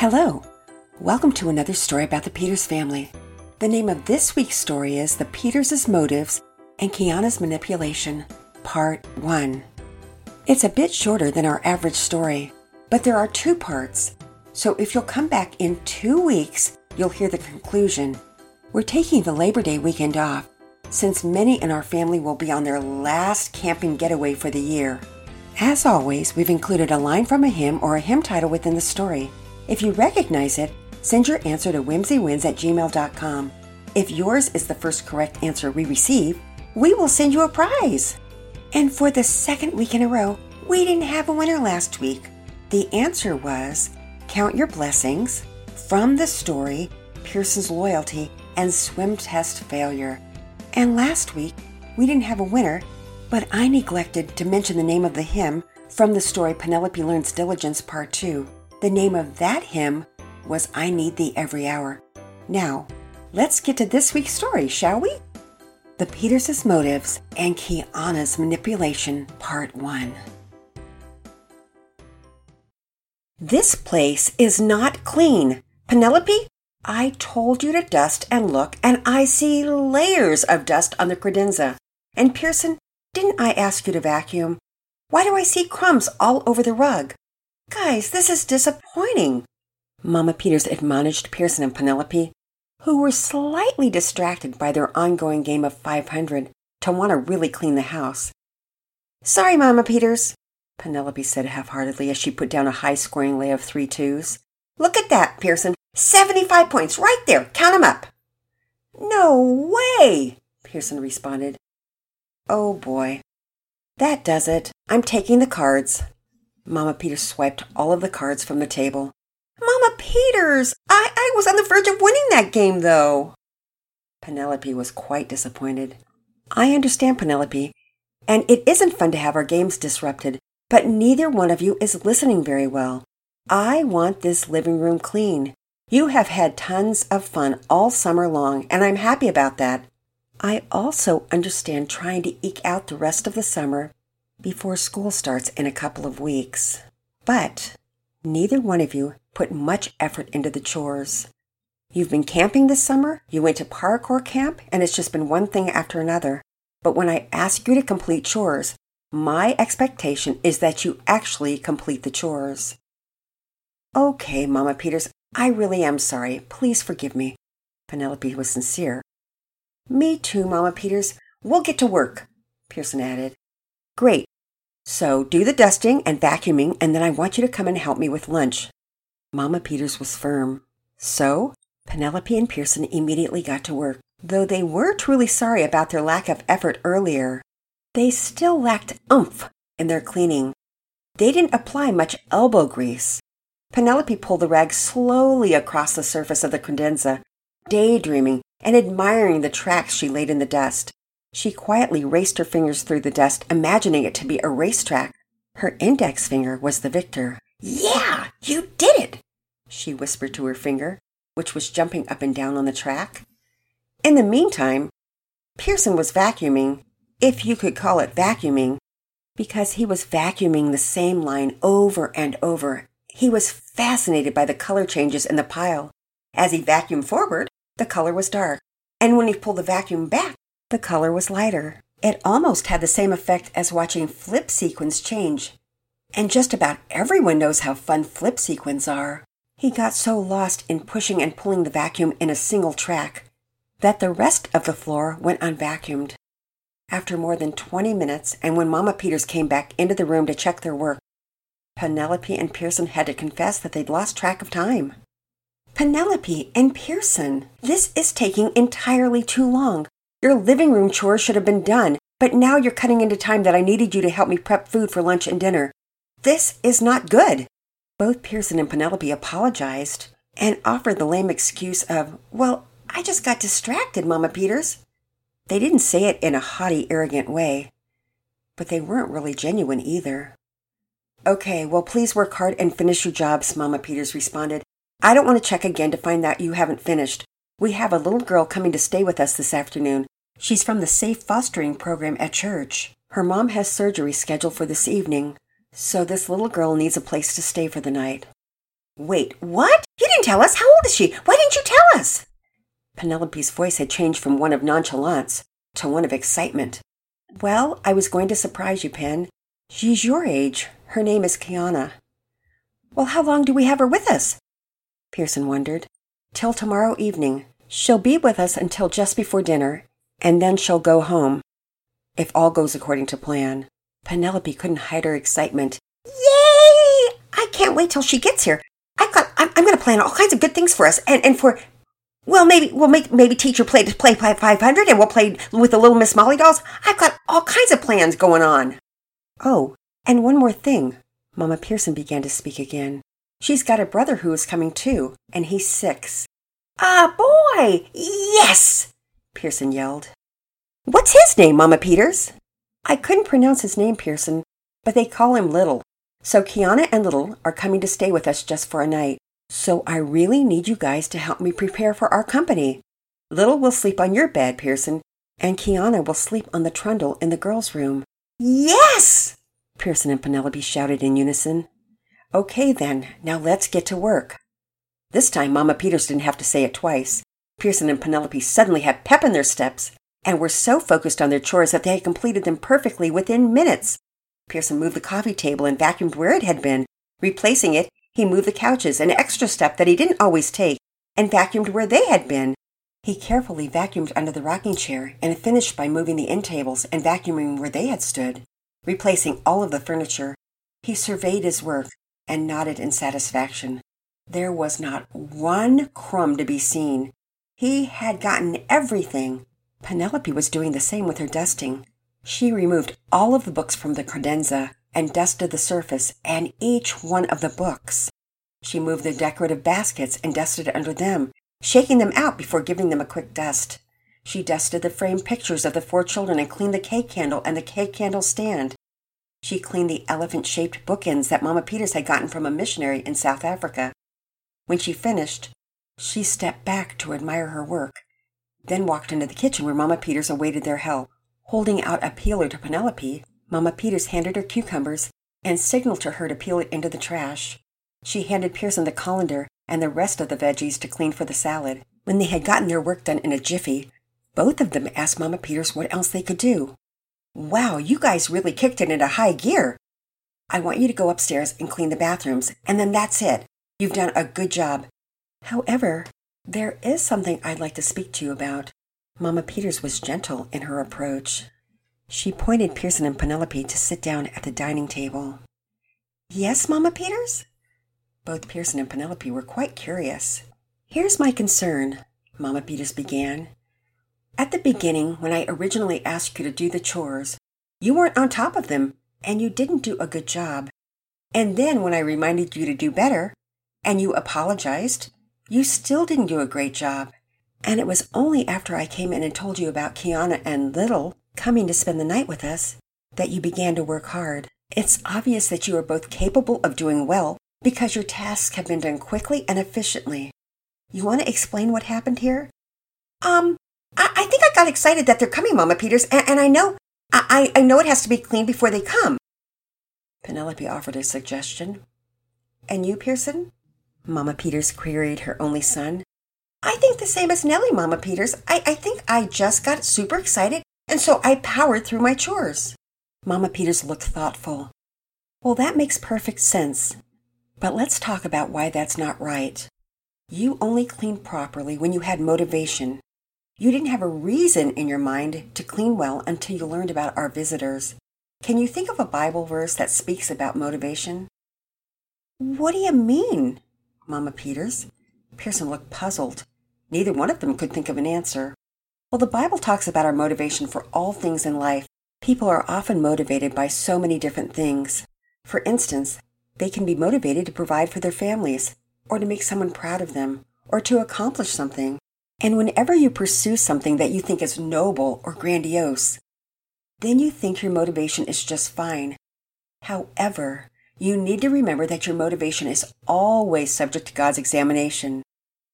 Hello. Welcome to another story about the Peters family. The name of this week's story is The Peters' Motives and Kiana's Manipulation, Part 1. It's a bit shorter than our average story, but there are two parts. So if you'll come back in two weeks, you'll hear the conclusion. We're taking the Labor Day weekend off, since many in our family will be on their last camping getaway for the year. As always, we've included a line from a hymn or a hymn title within the story. If you recognize it, send your answer to whimsywins at gmail.com. If yours is the first correct answer we receive, we will send you a prize. And for the second week in a row, we didn't have a winner last week. The answer was Count Your Blessings from the story Pearson's Loyalty and Swim Test Failure. And last week, we didn't have a winner, but I neglected to mention the name of the hymn from the story Penelope Learns Diligence Part 2. The name of that hymn was I Need Thee Every Hour. Now, let's get to this week's story, shall we? The Peters' Motives and Kiana's Manipulation, Part 1. This place is not clean. Penelope, I told you to dust and look, and I see layers of dust on the credenza. And Pearson, didn't I ask you to vacuum? Why do I see crumbs all over the rug? Guys, this is disappointing. Mama Peters admonished Pearson and Penelope, who were slightly distracted by their ongoing game of 500, to want to really clean the house. Sorry, Mama Peters, Penelope said half heartedly as she put down a high scoring lay of three twos. Look at that, Pearson. 75 points right there. Count 'em up. No way, Pearson responded. Oh boy. That does it. I'm taking the cards. Mama Peters swiped all of the cards from the table. Mama Peters! I, I was on the verge of winning that game, though. Penelope was quite disappointed. I understand, Penelope, and it isn't fun to have our games disrupted, but neither one of you is listening very well. I want this living room clean. You have had tons of fun all summer long, and I'm happy about that. I also understand trying to eke out the rest of the summer before school starts in a couple of weeks. But neither one of you put much effort into the chores. You've been camping this summer, you went to parkour camp, and it's just been one thing after another. But when I ask you to complete chores, my expectation is that you actually complete the chores. Okay, Mama Peters, I really am sorry. Please forgive me. Penelope was sincere. Me too, Mama Peters. We'll get to work, Pearson added. Great. So do the dusting and vacuuming, and then I want you to come and help me with lunch. Mama Peters was firm. So Penelope and Pearson immediately got to work. Though they were truly sorry about their lack of effort earlier, they still lacked oomph in their cleaning. They didn't apply much elbow grease. Penelope pulled the rag slowly across the surface of the credenza, daydreaming and admiring the tracks she laid in the dust. She quietly raced her fingers through the dust, imagining it to be a racetrack. Her index finger was the victor. Yeah, you did it, she whispered to her finger, which was jumping up and down on the track. In the meantime, Pearson was vacuuming, if you could call it vacuuming, because he was vacuuming the same line over and over. He was fascinated by the color changes in the pile. As he vacuumed forward, the color was dark, and when he pulled the vacuum back, the color was lighter. It almost had the same effect as watching flip sequins change. And just about everyone knows how fun flip sequins are. He got so lost in pushing and pulling the vacuum in a single track that the rest of the floor went unvacuumed. After more than 20 minutes, and when Mama Peters came back into the room to check their work, Penelope and Pearson had to confess that they'd lost track of time. Penelope and Pearson, this is taking entirely too long. Your living room chores should have been done, but now you're cutting into time that I needed you to help me prep food for lunch and dinner. This is not good. Both Pearson and Penelope apologized and offered the lame excuse of, Well, I just got distracted, Mama Peters. They didn't say it in a haughty, arrogant way, but they weren't really genuine either. Okay, well, please work hard and finish your jobs, Mama Peters responded. I don't want to check again to find that you haven't finished. We have a little girl coming to stay with us this afternoon. She's from the Safe Fostering Program at church. Her mom has surgery scheduled for this evening, so this little girl needs a place to stay for the night. Wait, what? You didn't tell us. How old is she? Why didn't you tell us? Penelope's voice had changed from one of nonchalance to one of excitement. Well, I was going to surprise you, Pen. She's your age. Her name is Kiana. Well, how long do we have her with us? Pearson wondered. Till tomorrow evening. She'll be with us until just before dinner, and then she'll go home. If all goes according to plan. Penelope couldn't hide her excitement. Yay! I can't wait till she gets here. I've got, I'm, I'm going to plan all kinds of good things for us, and, and for well, maybe we'll make maybe teacher play to play 500 and we'll play with the little Miss Molly dolls. I've got all kinds of plans going on. Oh, and one more thing. Mama Pearson began to speak again. She's got a brother who is coming too, and he's six. Ah, boy! Yes! Pearson yelled. What's his name, Mama Peters? I couldn't pronounce his name, Pearson, but they call him Little. So Kiana and Little are coming to stay with us just for a night. So I really need you guys to help me prepare for our company. Little will sleep on your bed, Pearson, and Kiana will sleep on the trundle in the girls' room. Yes! Pearson and Penelope shouted in unison. Okay then, now let's get to work. This time Mama Peters didn't have to say it twice. Pearson and Penelope suddenly had pep in their steps and were so focused on their chores that they had completed them perfectly within minutes. Pearson moved the coffee table and vacuumed where it had been. Replacing it, he moved the couches, an extra step that he didn't always take, and vacuumed where they had been. He carefully vacuumed under the rocking chair and finished by moving the end tables and vacuuming where they had stood, replacing all of the furniture. He surveyed his work and nodded in satisfaction. There was not one crumb to be seen. He had gotten everything. Penelope was doing the same with her dusting. She removed all of the books from the credenza and dusted the surface and each one of the books. She moved the decorative baskets and dusted under them, shaking them out before giving them a quick dust. She dusted the framed pictures of the four children and cleaned the cake candle and the cake candle stand. She cleaned the elephant shaped bookends that Mama Peters had gotten from a missionary in South Africa. When she finished, she stepped back to admire her work, then walked into the kitchen where Mama Peters awaited their help. Holding out a peeler to Penelope, Mama Peters handed her cucumbers and signaled to her to peel it into the trash. She handed Pearson the colander and the rest of the veggies to clean for the salad. When they had gotten their work done in a jiffy, both of them asked Mama Peters what else they could do. Wow, you guys really kicked it into high gear. I want you to go upstairs and clean the bathrooms, and then that's it. You've done a good job. However, there is something I'd like to speak to you about. Mama Peters was gentle in her approach. She pointed Pearson and Penelope to sit down at the dining table. Yes, Mamma Peters? Both Pearson and Penelope were quite curious. Here's my concern, Mamma Peters began. At the beginning, when I originally asked you to do the chores, you weren't on top of them, and you didn't do a good job. And then when I reminded you to do better, and you apologized, you still didn't do a great job. And it was only after I came in and told you about Kiana and Little coming to spend the night with us that you began to work hard. It's obvious that you are both capable of doing well because your tasks have been done quickly and efficiently. You want to explain what happened here? Um, I, I think I got excited that they're coming, Mama Peters, and, and I know I, I know it has to be cleaned before they come. Penelope offered a suggestion. And you, Pearson? Mama Peters queried her only son. I think the same as Nellie, Mama Peters. I, I think I just got super excited and so I powered through my chores. Mama Peters looked thoughtful. Well, that makes perfect sense. But let's talk about why that's not right. You only cleaned properly when you had motivation. You didn't have a reason in your mind to clean well until you learned about our visitors. Can you think of a Bible verse that speaks about motivation? What do you mean, Mama Peters? Pearson looked puzzled. Neither one of them could think of an answer. Well, the Bible talks about our motivation for all things in life. People are often motivated by so many different things. For instance, they can be motivated to provide for their families, or to make someone proud of them, or to accomplish something. And whenever you pursue something that you think is noble or grandiose, then you think your motivation is just fine. However, you need to remember that your motivation is always subject to God's examination.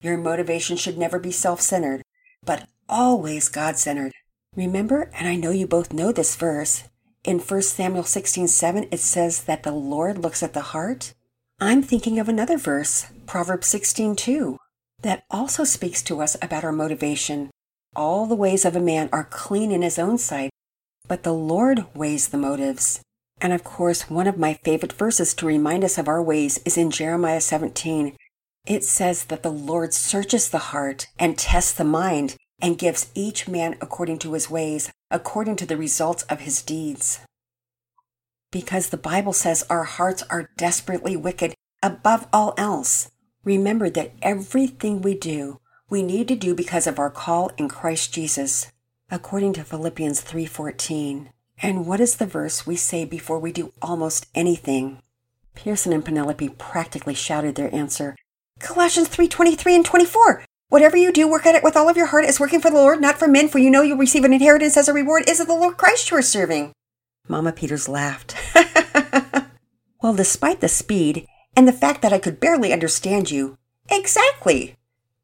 Your motivation should never be self centered, but always God centered. Remember, and I know you both know this verse, in 1 Samuel 16 7, it says that the Lord looks at the heart. I'm thinking of another verse, Proverbs 16:2, that also speaks to us about our motivation. All the ways of a man are clean in his own sight, but the Lord weighs the motives. And of course, one of my favorite verses to remind us of our ways is in Jeremiah 17. It says that the Lord searches the heart and tests the mind and gives each man according to his ways, according to the results of his deeds. Because the Bible says our hearts are desperately wicked above all else, remember that everything we do, we need to do because of our call in Christ Jesus, according to Philippians 3:14. And what is the verse we say before we do almost anything? Pearson and Penelope practically shouted their answer. Colossians 3:23 and 24. Whatever you do, work at it with all of your heart as working for the Lord, not for men, for you know you'll receive an inheritance as a reward. Is it the Lord Christ you are serving? Mama Peters laughed. well, despite the speed and the fact that I could barely understand you, exactly.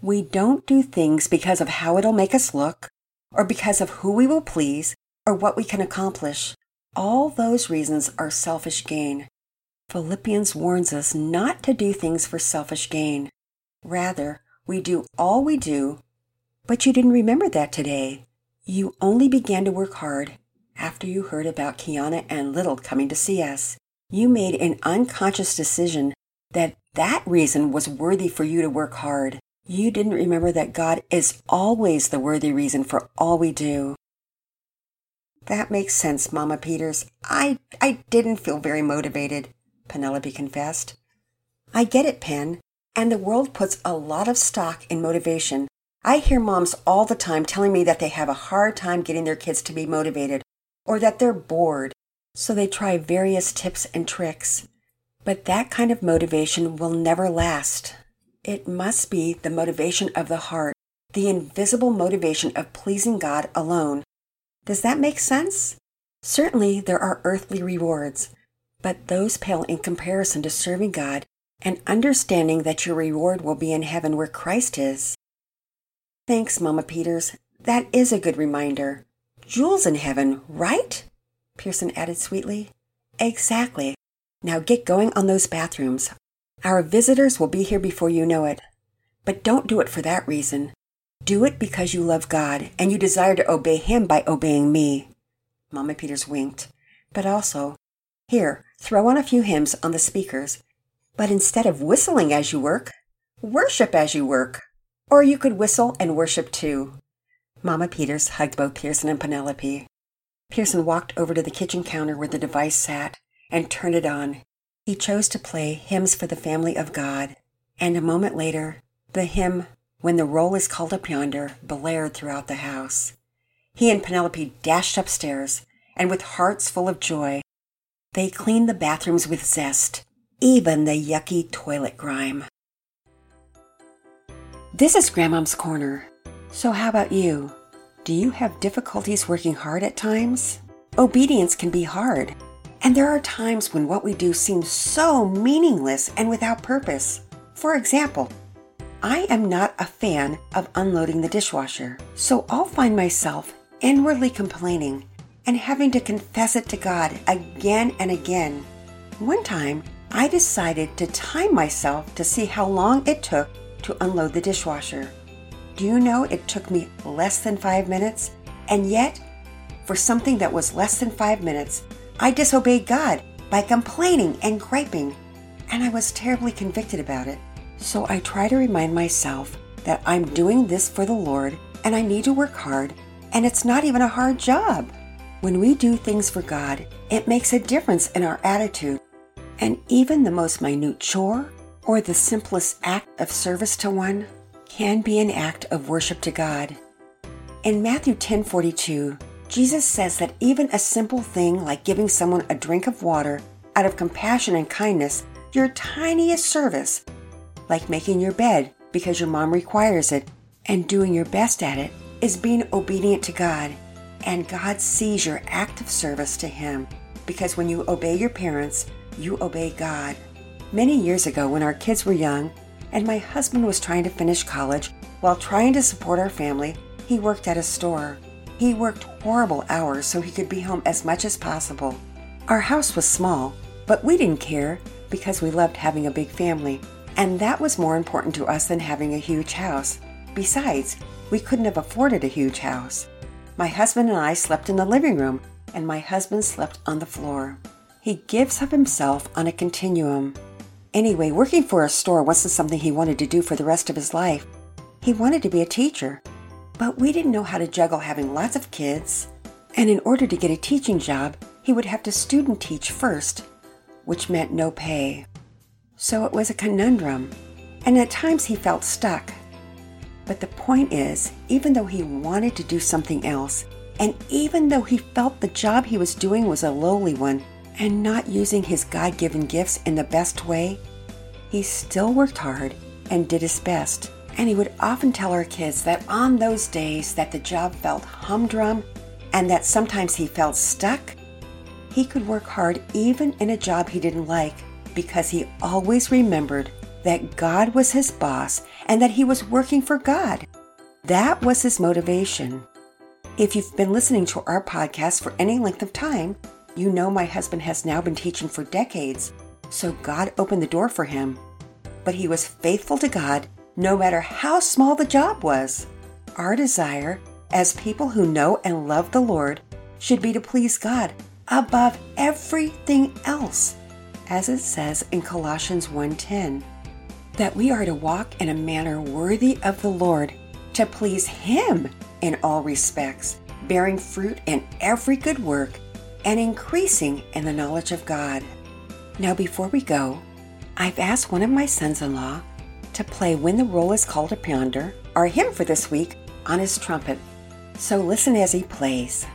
We don't do things because of how it'll make us look, or because of who we will please, or what we can accomplish. All those reasons are selfish gain. Philippians warns us not to do things for selfish gain. Rather, we do all we do, but you didn't remember that today. You only began to work hard after you heard about Kiana and Little coming to see us. You made an unconscious decision that that reason was worthy for you to work hard. You didn't remember that God is always the worthy reason for all we do. That makes sense, Mama Peters. I, I didn't feel very motivated, Penelope confessed. I get it, Pen and the world puts a lot of stock in motivation. I hear moms all the time telling me that they have a hard time getting their kids to be motivated or that they're bored, so they try various tips and tricks. But that kind of motivation will never last. It must be the motivation of the heart, the invisible motivation of pleasing God alone. Does that make sense? Certainly there are earthly rewards, but those pale in comparison to serving God and understanding that your reward will be in heaven where Christ is. Thanks, Mama Peters. That is a good reminder. Jewels in heaven, right? Pearson added sweetly. Exactly. Now get going on those bathrooms. Our visitors will be here before you know it. But don't do it for that reason. Do it because you love God and you desire to obey Him by obeying me. Mama Peters winked. But also, here, throw on a few hymns on the speakers but instead of whistling as you work, worship as you work. Or you could whistle and worship too. Mama Peters hugged both Pearson and Penelope. Pearson walked over to the kitchen counter where the device sat and turned it on. He chose to play Hymns for the Family of God, and a moment later, the hymn, When the Roll is Called Up Yonder, blared throughout the house. He and Penelope dashed upstairs, and with hearts full of joy, they cleaned the bathrooms with zest even the yucky toilet grime. This is Grandmom's Corner. So, how about you? Do you have difficulties working hard at times? Obedience can be hard, and there are times when what we do seems so meaningless and without purpose. For example, I am not a fan of unloading the dishwasher, so I'll find myself inwardly complaining and having to confess it to God again and again. One time, I decided to time myself to see how long it took to unload the dishwasher. Do you know it took me less than five minutes? And yet, for something that was less than five minutes, I disobeyed God by complaining and griping, and I was terribly convicted about it. So I try to remind myself that I'm doing this for the Lord and I need to work hard, and it's not even a hard job. When we do things for God, it makes a difference in our attitude and even the most minute chore or the simplest act of service to one can be an act of worship to God. In Matthew 10:42, Jesus says that even a simple thing like giving someone a drink of water out of compassion and kindness, your tiniest service, like making your bed because your mom requires it and doing your best at it, is being obedient to God. And God sees your act of service to Him because when you obey your parents, you obey God. Many years ago, when our kids were young and my husband was trying to finish college while trying to support our family, he worked at a store. He worked horrible hours so he could be home as much as possible. Our house was small, but we didn't care because we loved having a big family, and that was more important to us than having a huge house. Besides, we couldn't have afforded a huge house. My husband and I slept in the living room, and my husband slept on the floor. He gives of himself on a continuum. Anyway, working for a store wasn't something he wanted to do for the rest of his life. He wanted to be a teacher, but we didn't know how to juggle having lots of kids. And in order to get a teaching job, he would have to student teach first, which meant no pay. So it was a conundrum, and at times he felt stuck. But the point is, even though he wanted to do something else, and even though he felt the job he was doing was a lowly one and not using his God given gifts in the best way, he still worked hard and did his best. And he would often tell our kids that on those days that the job felt humdrum and that sometimes he felt stuck, he could work hard even in a job he didn't like because he always remembered that God was his boss and that he was working for God. That was his motivation. If you've been listening to our podcast for any length of time, you know my husband has now been teaching for decades, so God opened the door for him. But he was faithful to God no matter how small the job was. Our desire, as people who know and love the Lord, should be to please God above everything else, as it says in Colossians 1:10, that we are to walk in a manner worthy of the Lord, to please him in all respects, bearing fruit in every good work and increasing in the knowledge of God. Now before we go, I've asked one of my sons-in-law to play When the Roll is Called Up Yonder, our hymn for this week, on his trumpet. So listen as he plays.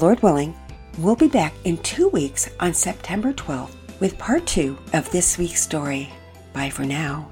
Lord willing, we'll be back in two weeks on September 12th with part two of this week's story. Bye for now.